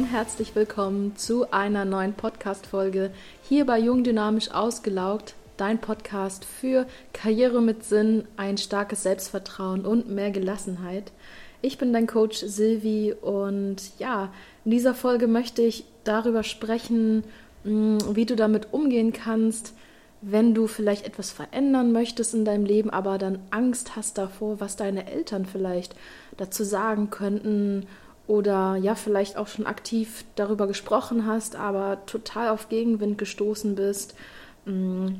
Und herzlich willkommen zu einer neuen Podcast-Folge hier bei Jung Dynamisch Ausgelaugt, dein Podcast für Karriere mit Sinn, ein starkes Selbstvertrauen und mehr Gelassenheit. Ich bin dein Coach Silvi und ja, in dieser Folge möchte ich darüber sprechen, mm, wie du damit umgehen kannst, wenn du vielleicht etwas verändern möchtest in deinem Leben, aber dann Angst hast davor, was deine Eltern vielleicht dazu sagen könnten oder ja, vielleicht auch schon aktiv darüber gesprochen hast, aber total auf Gegenwind gestoßen bist. Mm,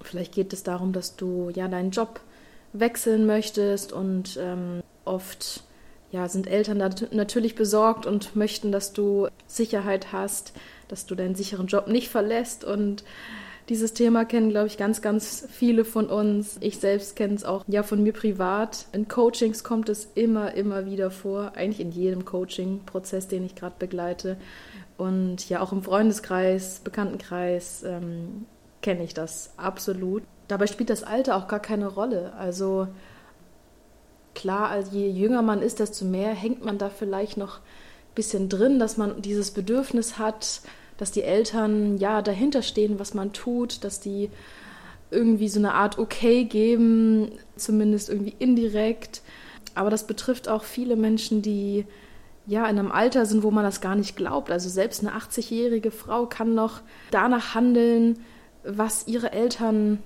vielleicht geht es darum, dass du ja deinen Job wechseln möchtest und ähm, oft ja, sind Eltern da natürlich besorgt und möchten, dass du Sicherheit hast, dass du deinen sicheren Job nicht verlässt und dieses Thema kennen, glaube ich, ganz, ganz viele von uns. Ich selbst kenne es auch ja von mir privat. In Coachings kommt es immer, immer wieder vor. Eigentlich in jedem Coaching-Prozess, den ich gerade begleite. Und ja, auch im Freundeskreis, Bekanntenkreis ähm, kenne ich das absolut. Dabei spielt das Alter auch gar keine Rolle. Also klar, je jünger man ist, desto mehr hängt man da vielleicht noch ein bisschen drin, dass man dieses Bedürfnis hat, dass die Eltern ja dahinter stehen, was man tut, dass die irgendwie so eine Art Okay geben, zumindest irgendwie indirekt. Aber das betrifft auch viele Menschen, die ja in einem Alter sind, wo man das gar nicht glaubt. Also selbst eine 80-jährige Frau kann noch danach handeln, was ihre Eltern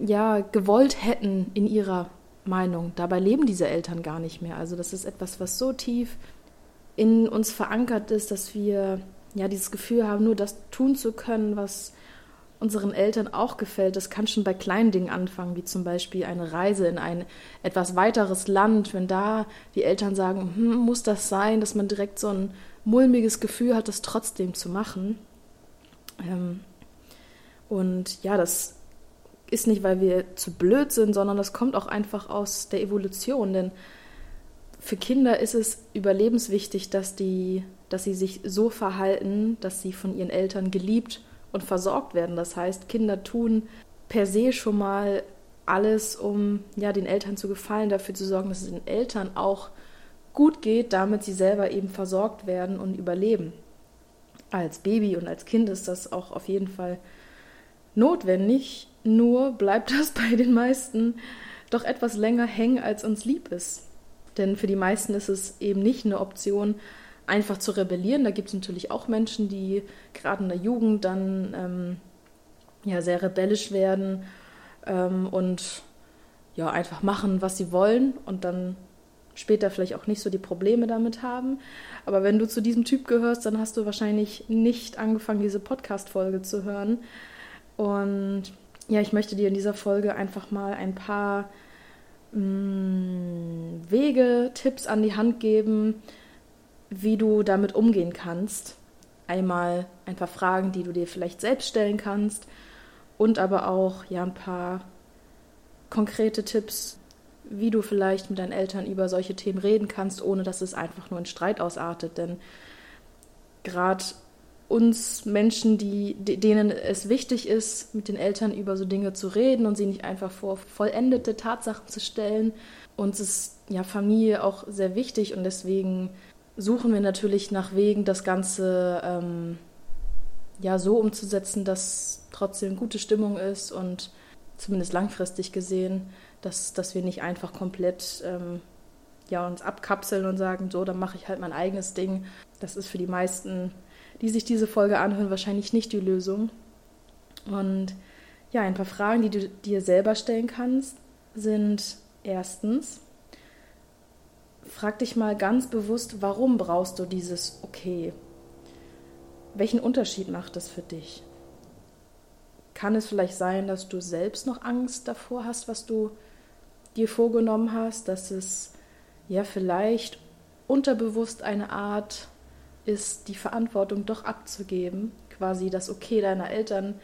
ja gewollt hätten in ihrer Meinung. Dabei leben diese Eltern gar nicht mehr. Also das ist etwas, was so tief in uns verankert ist, dass wir ja, dieses Gefühl haben, nur das tun zu können, was unseren Eltern auch gefällt. Das kann schon bei kleinen Dingen anfangen, wie zum Beispiel eine Reise in ein etwas weiteres Land. Wenn da die Eltern sagen, hm, muss das sein, dass man direkt so ein mulmiges Gefühl hat, das trotzdem zu machen. Ähm, und ja, das ist nicht, weil wir zu blöd sind, sondern das kommt auch einfach aus der Evolution. Denn für Kinder ist es überlebenswichtig, dass die dass sie sich so verhalten, dass sie von ihren Eltern geliebt und versorgt werden. Das heißt, Kinder tun per se schon mal alles, um ja, den Eltern zu gefallen, dafür zu sorgen, dass es den Eltern auch gut geht, damit sie selber eben versorgt werden und überleben. Als Baby und als Kind ist das auch auf jeden Fall notwendig, nur bleibt das bei den meisten doch etwas länger hängen, als uns lieb ist. Denn für die meisten ist es eben nicht eine Option, einfach zu rebellieren. Da gibt es natürlich auch Menschen, die gerade in der Jugend dann ähm, ja, sehr rebellisch werden ähm, und ja, einfach machen, was sie wollen und dann später vielleicht auch nicht so die Probleme damit haben. Aber wenn du zu diesem Typ gehörst, dann hast du wahrscheinlich nicht angefangen, diese Podcast-Folge zu hören. Und ja, ich möchte dir in dieser Folge einfach mal ein paar mh, mm, Wege, Tipps an die Hand geben, wie du damit umgehen kannst. Einmal ein paar Fragen, die du dir vielleicht selbst stellen kannst und aber auch ja ein paar konkrete Tipps, wie du vielleicht mit deinen Eltern über solche Themen reden kannst, ohne dass es einfach nur in Streit ausartet. Denn gerade uns Menschen, die, denen es wichtig ist, mit den Eltern über so Dinge zu reden und sie nicht einfach vor vollendete Tatsachen zu stellen, uns ist ja Familie auch sehr wichtig und deswegen suchen wir natürlich nach Wegen, das Ganze ähm, ja so umzusetzen, dass trotzdem gute Stimmung ist und zumindest langfristig gesehen, dass, dass wir nicht einfach komplett ähm, ja, uns abkapseln und sagen, so, dann mache ich halt mein eigenes Ding. Das ist für die meisten, die sich diese Folge anhören, wahrscheinlich nicht die Lösung. Und ja, ein paar Fragen, die du dir selber stellen kannst, sind erstens, frag dich mal ganz bewusst, warum brauchst du dieses Okay? Welchen Unterschied macht das für dich? Kann es vielleicht sein, dass du selbst noch Angst davor hast, was du dir vorgenommen hast, dass es ja vielleicht unterbewusst eine Art ist, die Verantwortung doch abzugeben, quasi das Okay deiner Eltern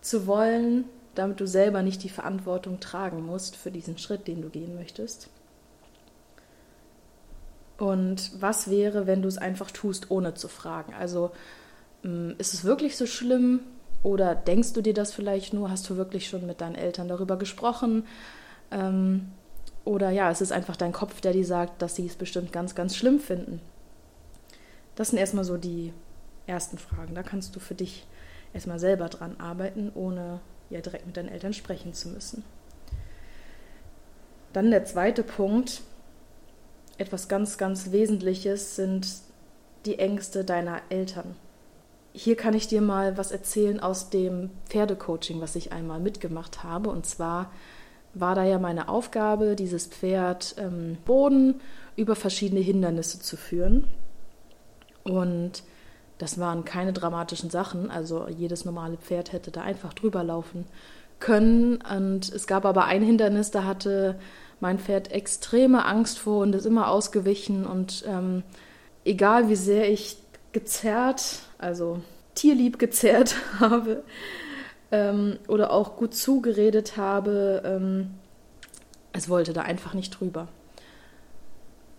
zu wollen, damit du selber nicht die Verantwortung tragen musst für diesen Schritt, den du gehen möchtest? Und was wäre, wenn du es einfach tust, ohne zu fragen? Also mm, ist es wirklich so schlimm oder denkst du dir das vielleicht nur? Hast du wirklich schon mit deinen Eltern darüber gesprochen? Ähm, oder ja, es ist einfach dein Kopf, der dir sagt, dass sie es bestimmt ganz, ganz schlimm finden. Das sind erstmal so die ersten Fragen. Da kannst du für dich erstmal selber dran arbeiten, ohne ja direkt mit deinen Eltern sprechen zu müssen. Dann der zweite Punkt, etwas ganz, ganz Wesentliches sind die Ängste deiner Eltern. Hier kann ich dir mal was erzählen aus dem Pferdecoaching, was ich einmal mitgemacht habe. Und zwar war da ja meine Aufgabe, dieses Pferd ähm, Boden über verschiedene Hindernisse zu führen. Und das waren keine dramatischen Sachen. Also jedes normale Pferd hätte da einfach drüber laufen können. Und es gab aber ein Hindernis, da hatte mein Pferd extreme Angst vor und ist immer ausgewichen. Und ähm, egal wie sehr ich gezerrt, also tierlieb gezerrt habe ähm, oder auch gut zugeredet habe, ähm, es wollte da einfach nicht drüber.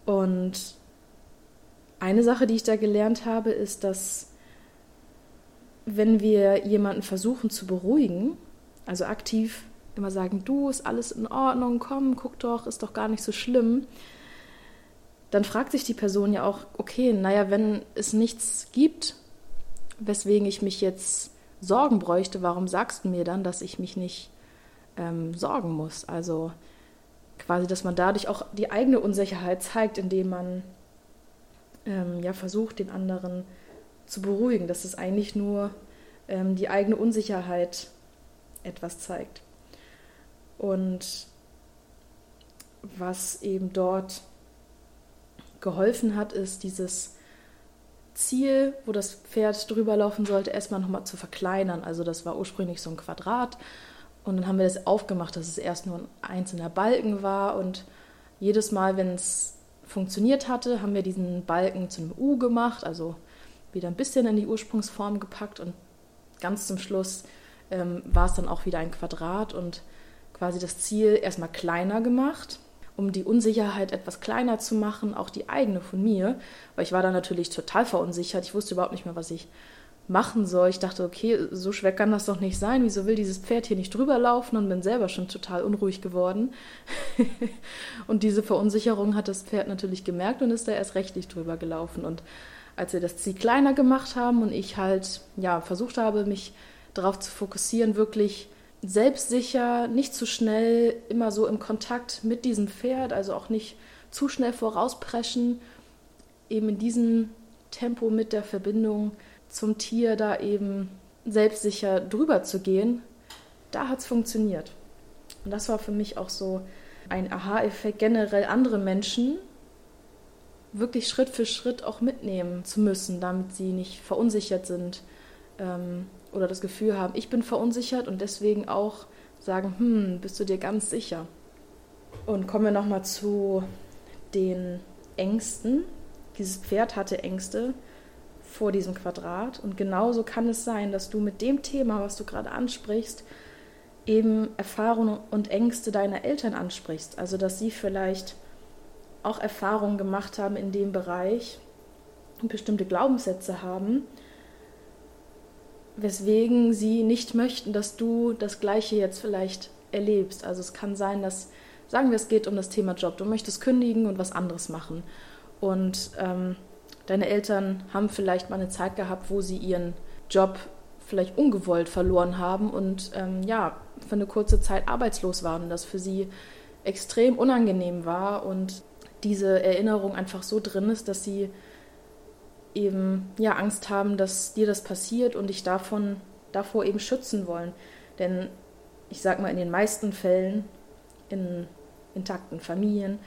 Und eine Sache, die ich da gelernt habe, ist, dass wenn wir jemanden versuchen zu beruhigen, also aktiv immer sagen, du, ist alles in Ordnung, komm, guck doch, ist doch gar nicht so schlimm, dann fragt sich die Person ja auch, okay, naja, wenn es nichts gibt, weswegen ich mich jetzt Sorgen bräuchte, warum sagst du mir dann, dass ich mich nicht ähm, sorgen muss? Also quasi, dass man dadurch auch die eigene Unsicherheit zeigt, indem man ähm, ja versucht, den anderen zu beruhigen, dass es eigentlich nur ähm, die eigene Unsicherheit etwas zeigt. Und was eben dort geholfen hat, ist dieses Ziel, wo das Pferd drüber laufen sollte, erstmal nochmal zu verkleinern. Also das war ursprünglich so ein Quadrat. Und dann haben wir das aufgemacht, dass es erst nur ein einzelner Balken war. Und jedes Mal, wenn es funktioniert hatte, haben wir diesen Balken zu einem U gemacht, also wieder ein bisschen in die Ursprungsform gepackt. Und ganz zum Schluss ähm, war es dann auch wieder ein Quadrat. Und quasi das Ziel erstmal kleiner gemacht, um die Unsicherheit etwas kleiner zu machen, auch die eigene von mir, weil ich war da natürlich total verunsichert, ich wusste überhaupt nicht mehr, was ich machen soll. Ich dachte, okay, so schwer kann das doch nicht sein. Wieso will dieses Pferd hier nicht drüber laufen und bin selber schon total unruhig geworden. und diese Verunsicherung hat das Pferd natürlich gemerkt und ist da erst rechtlich drüber gelaufen. Und als wir das Ziel kleiner gemacht haben und ich halt ja versucht habe, mich darauf zu fokussieren, wirklich selbstsicher, nicht zu schnell, immer so im Kontakt mit diesem Pferd, also auch nicht zu schnell vorauspreschen, eben in diesem Tempo mit der Verbindung zum Tier da eben selbstsicher drüber zu gehen, da hat es funktioniert. Und das war für mich auch so ein Aha-Effekt, generell andere Menschen wirklich Schritt für Schritt auch mitnehmen zu müssen, damit sie nicht verunsichert sind ähm, oder das Gefühl haben, ich bin verunsichert und deswegen auch sagen, hm, bist du dir ganz sicher? Und kommen wir nochmal zu den Ängsten. Dieses Pferd hatte Ängste vor diesem Quadrat. Und genauso kann es sein, dass du mit dem Thema, was du gerade ansprichst, eben Erfahrungen und Ängste deiner Eltern ansprichst. Also dass sie vielleicht auch Erfahrungen gemacht haben in dem Bereich und bestimmte Glaubenssätze haben, weswegen sie nicht möchten, dass du das Gleiche jetzt vielleicht erlebst. Also es kann sein, dass, sagen wir, es geht um das Thema Job, du möchtest kündigen und was anderes machen. Und ähm, Deine Eltern haben vielleicht mal eine Zeit gehabt, wo sie ihren Job vielleicht ungewollt verloren haben und ähm, ja, für eine kurze Zeit arbeitslos waren das für sie extrem unangenehm war und diese Erinnerung einfach so drin ist, dass sie eben ja Angst haben, dass dir das passiert und dich davon davor eben schützen wollen. Denn ich sag mal, in den meisten Fällen in intakten Familien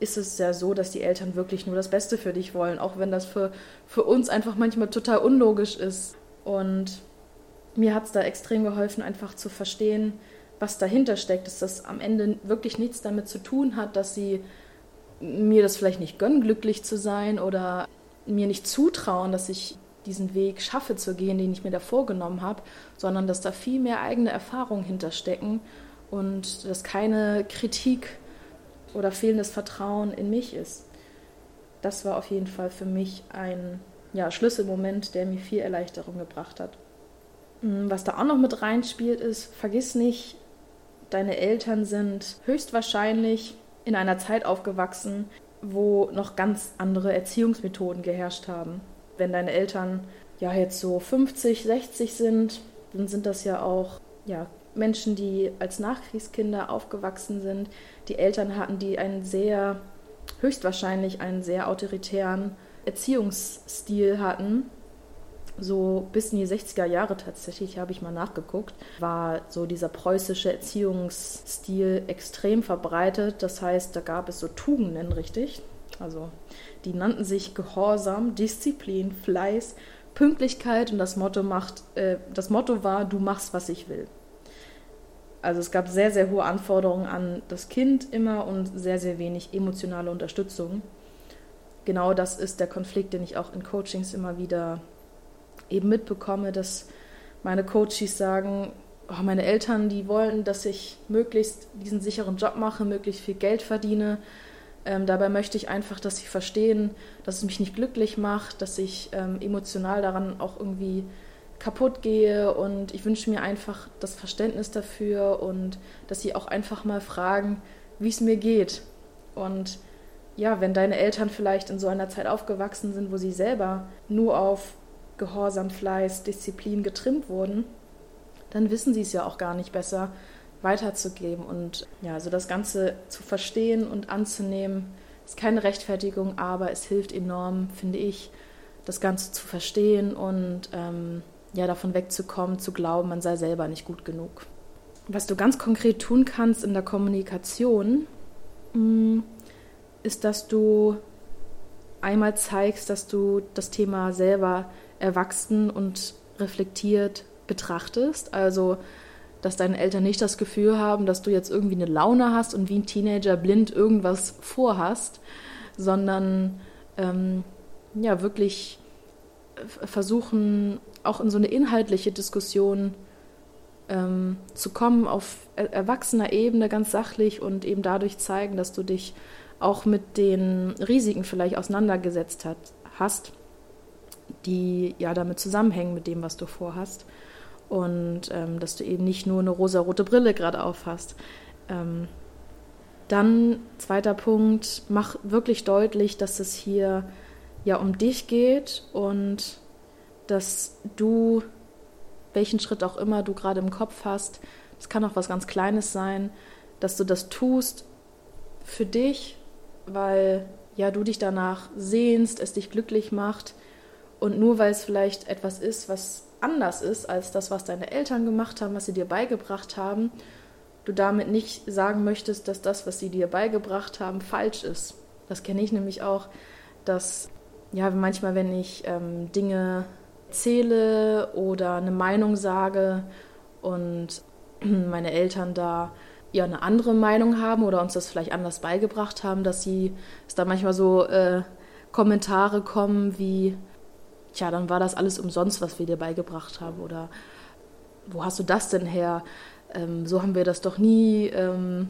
ist es ja so, dass die Eltern wirklich nur das Beste für dich wollen, auch wenn das für, für uns einfach manchmal total unlogisch ist. Und mir hat es da extrem geholfen, einfach zu verstehen, was dahinter steckt, dass das am Ende wirklich nichts damit zu tun hat, dass sie mir das vielleicht nicht gönnen, glücklich zu sein oder mir nicht zutrauen, dass ich diesen Weg schaffe zu gehen, den ich mir da vorgenommen habe, sondern dass da viel mehr eigene Erfahrungen hinterstecken und dass keine Kritik oder fehlendes Vertrauen in mich ist. Das war auf jeden Fall für mich ein ja, Schlüsselmoment, der mir viel Erleichterung gebracht hat. Mm, was da auch noch mit reinspielt, ist, vergiss nicht, deine Eltern sind höchstwahrscheinlich in einer Zeit aufgewachsen, wo noch ganz andere Erziehungsmethoden geherrscht haben. wenn deine Eltern ja jetzt so 50, 60 sind, dann sind das ja auch ja, Menschen, die als Nachkriegskinder aufgewachsen sind. Die Eltern hatten, die einen sehr, höchstwahrscheinlich einen sehr autoritären Erziehungsstil hatten. So bis in die 60er Jahre tatsächlich, habe ich mal nachgeguckt, war so dieser preußische Erziehungsstil extrem verbreitet. Das heißt, da gab es so Tugenden, richtig? Also die nannten sich Gehorsam, Disziplin, Fleiß, Pünktlichkeit und das Motto, macht, äh, das Motto war, du machst, was ich will. Also es gab sehr, sehr hohe Anforderungen an das Kind immer und sehr, sehr wenig emotionale Unterstützung. Genau das ist der Konflikt, den ich auch in Coachings immer wieder eben mitbekomme, dass meine Coaches sagen, oh, meine Eltern, die wollen, dass ich möglichst diesen sicheren Job mache, möglichst viel Geld verdiene. Ähm, dabei möchte ich einfach, dass sie verstehen, dass es mich nicht glücklich macht, dass ich ähm, emotional daran auch irgendwie kaputt gehe und ich wünsche mir einfach das Verständnis dafür und dass sie auch einfach mal fragen, wie es mir geht. Und ja, wenn deine Eltern vielleicht in so einer Zeit aufgewachsen sind, wo sie selber nur auf Gehorsam, Fleiß, Disziplin getrimmt wurden, dann wissen sie es ja auch gar nicht besser weiterzugeben. Und ja, also das Ganze zu verstehen und anzunehmen, ist keine Rechtfertigung, aber es hilft enorm, finde ich, das Ganze zu verstehen und ähm, ja, davon wegzukommen, zu glauben, man sei selber nicht gut genug. Was du ganz konkret tun kannst in der Kommunikation, mm, ist, dass du einmal zeigst, dass du das Thema selber erwachsen und reflektiert betrachtest. Also, dass deine Eltern nicht das Gefühl haben, dass du jetzt irgendwie eine Laune hast und wie ein Teenager blind irgendwas vorhast, sondern ähm, ja, wirklich versuchen, auch in so eine inhaltliche Diskussion ähm, zu kommen, auf erwachsener Ebene ganz sachlich und eben dadurch zeigen, dass du dich auch mit den Risiken vielleicht auseinandergesetzt hat, hast, die ja damit zusammenhängen mit dem, was du vorhast. Und ähm, dass du eben nicht nur eine rosa-rote Brille gerade aufhast. Ähm, dann, zweiter Punkt, mach wirklich deutlich, dass es hier ja um dich geht und dass du, welchen Schritt auch immer du gerade im Kopf hast, das kann auch was ganz Kleines sein, dass du das tust für dich, weil ja du dich danach sehnst, es dich glücklich macht und nur weil es vielleicht etwas ist, was anders ist als das, was deine Eltern gemacht haben, was sie dir beigebracht haben, du damit nicht sagen möchtest, dass das, was sie dir beigebracht haben, falsch ist. Das kenne ich nämlich auch, dass ja manchmal, wenn ich ähm, Dinge erzähle oder eine Meinung sage und meine Eltern da ja eine andere Meinung haben oder uns das vielleicht anders beigebracht haben, dass sie, dass da manchmal so äh, Kommentare kommen wie, tja, dann war das alles umsonst, was wir dir beigebracht haben oder wo hast du das denn her? Ähm, so haben wir das doch nie ähm,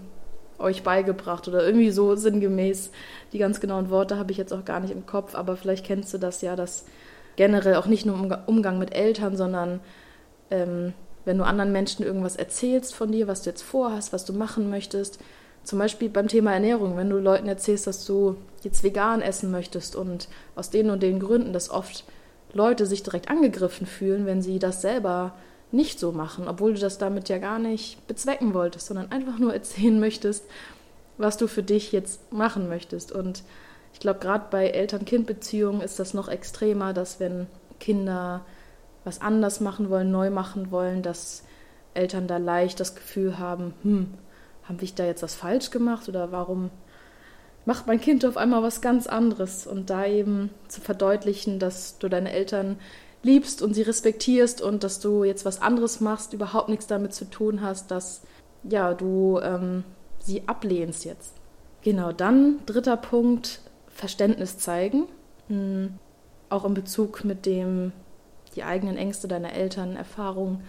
euch beigebracht oder irgendwie so sinngemäß. Die ganz genauen Worte habe ich jetzt auch gar nicht im Kopf, aber vielleicht kennst du das ja, dass generell auch nicht nur im Umgang mit Eltern, sondern ähm, wenn du anderen Menschen irgendwas erzählst von dir, was du jetzt vorhast, was du machen möchtest. Zum Beispiel beim Thema Ernährung, wenn du Leuten erzählst, dass du jetzt vegan essen möchtest und aus den und den Gründen, dass oft Leute sich direkt angegriffen fühlen, wenn sie das selber nicht so machen, obwohl du das damit ja gar nicht bezwecken wolltest, sondern einfach nur erzählen möchtest, was du für dich jetzt machen möchtest. Und ich glaube, gerade bei Eltern-Kind-Beziehungen ist das noch extremer, dass wenn Kinder was anders machen wollen, neu machen wollen, dass Eltern da leicht das Gefühl haben, hm, habe ich da jetzt was falsch gemacht oder warum macht mein Kind auf einmal was ganz anderes? Und da eben zu verdeutlichen, dass du deine Eltern liebst und sie respektierst und dass du jetzt was anderes machst, überhaupt nichts damit zu tun hast, dass ja, du ähm, sie ablehnst jetzt. Genau, dann dritter Punkt, Verständnis zeigen, hm, auch in Bezug mit dem, die eigenen Ängste deiner Eltern, Erfahrungen,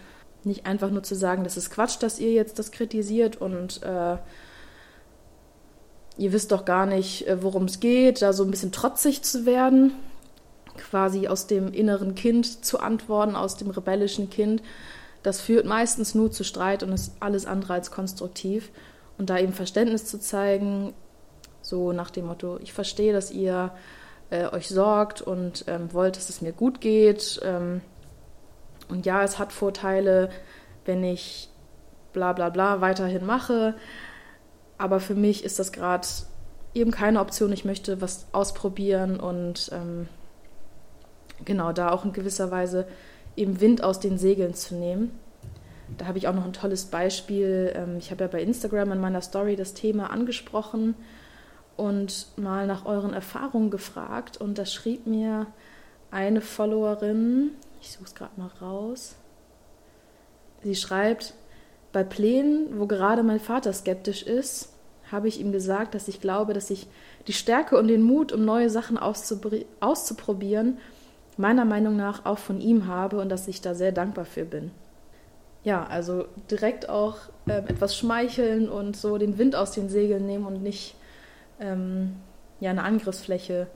nicht einfach nur zu sagen, das ist Quatsch, dass ihr jetzt das kritisiert und äh, ihr wisst doch gar nicht, äh, worum es geht, da so ein bisschen trotzig zu werden, quasi aus dem inneren Kind zu antworten, aus dem rebellischen Kind. Das führt meistens nur zu Streit und ist alles andere als konstruktiv. Und da eben Verständnis zu zeigen, so nach dem Motto, ich verstehe, dass ihr äh, euch sorgt und ähm, wollt, dass es mir gut geht. Ähm, und ja, es hat Vorteile, wenn ich bla bla bla weiterhin mache. Aber für mich ist das gerade eben keine Option. Ich möchte was ausprobieren und ähm, genau da auch in gewisser Weise eben Wind aus den Segeln zu nehmen. Da habe ich auch noch ein tolles Beispiel. Ähm, ich habe ja bei Instagram in meiner Story das Thema angesprochen und mal nach euren Erfahrungen gefragt. Und da schrieb mir eine Followerin, ich suche es gerade mal raus. Sie schreibt, bei Plänen, wo gerade mein Vater skeptisch ist, habe ich ihm gesagt, dass ich glaube, dass ich die Stärke und den Mut, um neue Sachen auszuprobieren, meiner Meinung nach auch von ihm habe und dass ich da sehr dankbar für bin. Ja, also direkt auch äh, etwas schmeicheln und so den Wind aus den Segeln nehmen und nicht ähm, ja, eine Angriffsfläche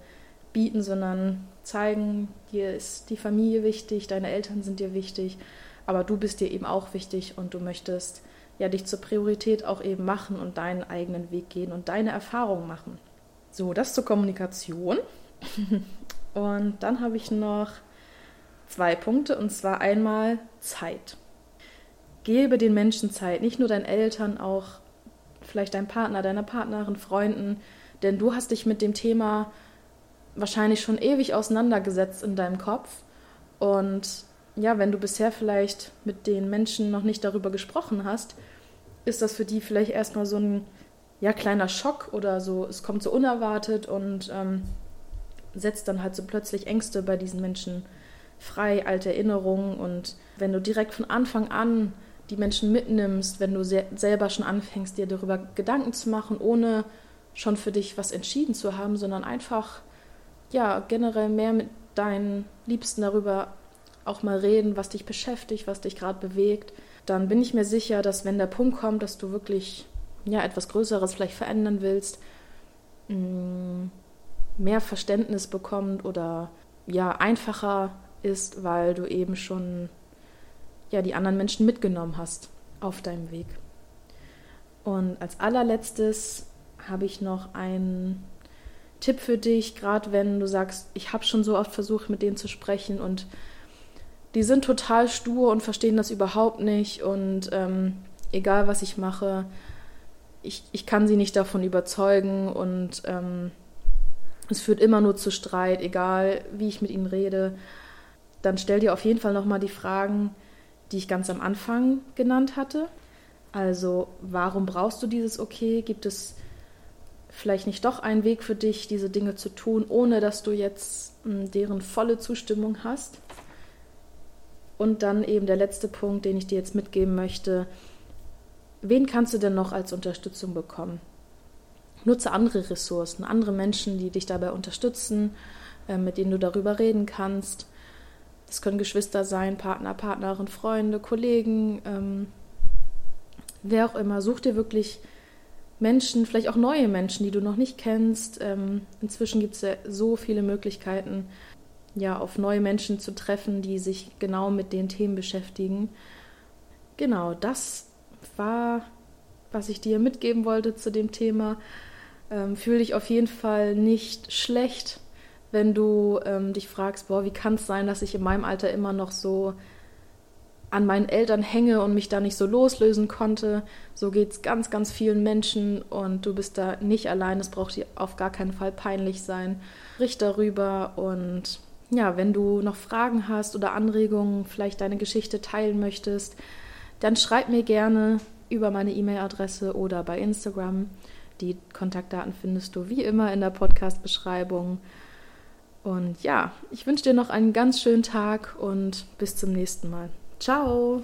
bieten, sondern zeigen, hier ist die Familie wichtig, deine Eltern sind dir wichtig, aber du bist dir eben auch wichtig und du möchtest ja dich zur Priorität auch eben machen und deinen eigenen Weg gehen und deine Erfahrungen machen. So, das zur Kommunikation. und dann habe ich noch zwei Punkte und zwar einmal Zeit. Gebe den Menschen Zeit, nicht nur deinen Eltern, auch vielleicht deinem Partner, deiner Partnerin, Freunden, denn du hast dich mit dem Thema wahrscheinlich schon ewig auseinandergesetzt in deinem Kopf. Und ja, wenn du bisher vielleicht mit den Menschen noch nicht darüber gesprochen hast, ist das für die vielleicht erstmal so ein ja, kleiner Schock oder so, es kommt so unerwartet und ähm, setzt dann halt so plötzlich Ängste bei diesen Menschen frei, alte Erinnerungen. Und wenn du direkt von Anfang an die Menschen mitnimmst, wenn du selber schon anfängst, dir darüber Gedanken zu machen, ohne schon für dich was entschieden zu haben, sondern einfach ja generell mehr mit deinen Liebsten darüber auch mal reden, was dich beschäftigt, was dich gerade bewegt, dann bin ich mir sicher, dass wenn der Punkt kommt, dass du wirklich ja etwas Größeres vielleicht verändern willst, mm, mehr Verständnis bekommt oder ja einfacher ist, weil du eben schon ja die anderen Menschen mitgenommen hast auf deinem Weg. Und als allerletztes habe ich noch einen Tipp für dich, gerade wenn du sagst, ich habe schon so oft versucht, mit denen zu sprechen und die sind total stur und verstehen das überhaupt nicht und ähm, egal was ich mache, ich, ich kann sie nicht davon überzeugen und ähm, es führt immer nur zu Streit, egal wie ich mit ihnen rede. Dann stell dir auf jeden Fall nochmal die Fragen, die ich ganz am Anfang genannt hatte. Also, warum brauchst du dieses Okay? Gibt es vielleicht nicht doch einen Weg für dich, diese Dinge zu tun, ohne dass du jetzt hm, deren volle Zustimmung hast. Und dann eben der letzte Punkt, den ich dir jetzt mitgeben möchte. Wen kannst du denn noch als Unterstützung bekommen? Nutze andere Ressourcen, andere Menschen, die dich dabei unterstützen, äh, mit denen du darüber reden kannst. Das können Geschwister sein, Partner, Partnerin, Freunde, Kollegen, ähm, wer auch immer. Such dir wirklich Menschen, vielleicht auch neue Menschen, die du noch nicht kennst. Ähm, inzwischen gibt es ja so viele Möglichkeiten, ja, auf neue Menschen zu treffen, die sich genau mit den Themen beschäftigen. Genau, das war, was ich dir mitgeben wollte zu dem Thema. Ähm, Fühle dich auf jeden Fall nicht schlecht, wenn du ähm, dich fragst, boah, wie kann es sein, dass ich in meinem Alter immer noch so an meinen Eltern hänge und mich da nicht so loslösen konnte. So geht es ganz, ganz vielen Menschen und du bist da nicht allein. Es braucht dir auf gar keinen Fall peinlich sein. Richt darüber und ja, wenn du noch Fragen hast oder Anregungen, vielleicht deine Geschichte teilen möchtest, dann schreib mir gerne über meine E-Mail-Adresse oder bei Instagram. Die Kontaktdaten findest du wie immer in der Podcast-Beschreibung. Und ja, ich wünsche dir noch einen ganz schönen Tag und bis zum nächsten Mal. Ciao!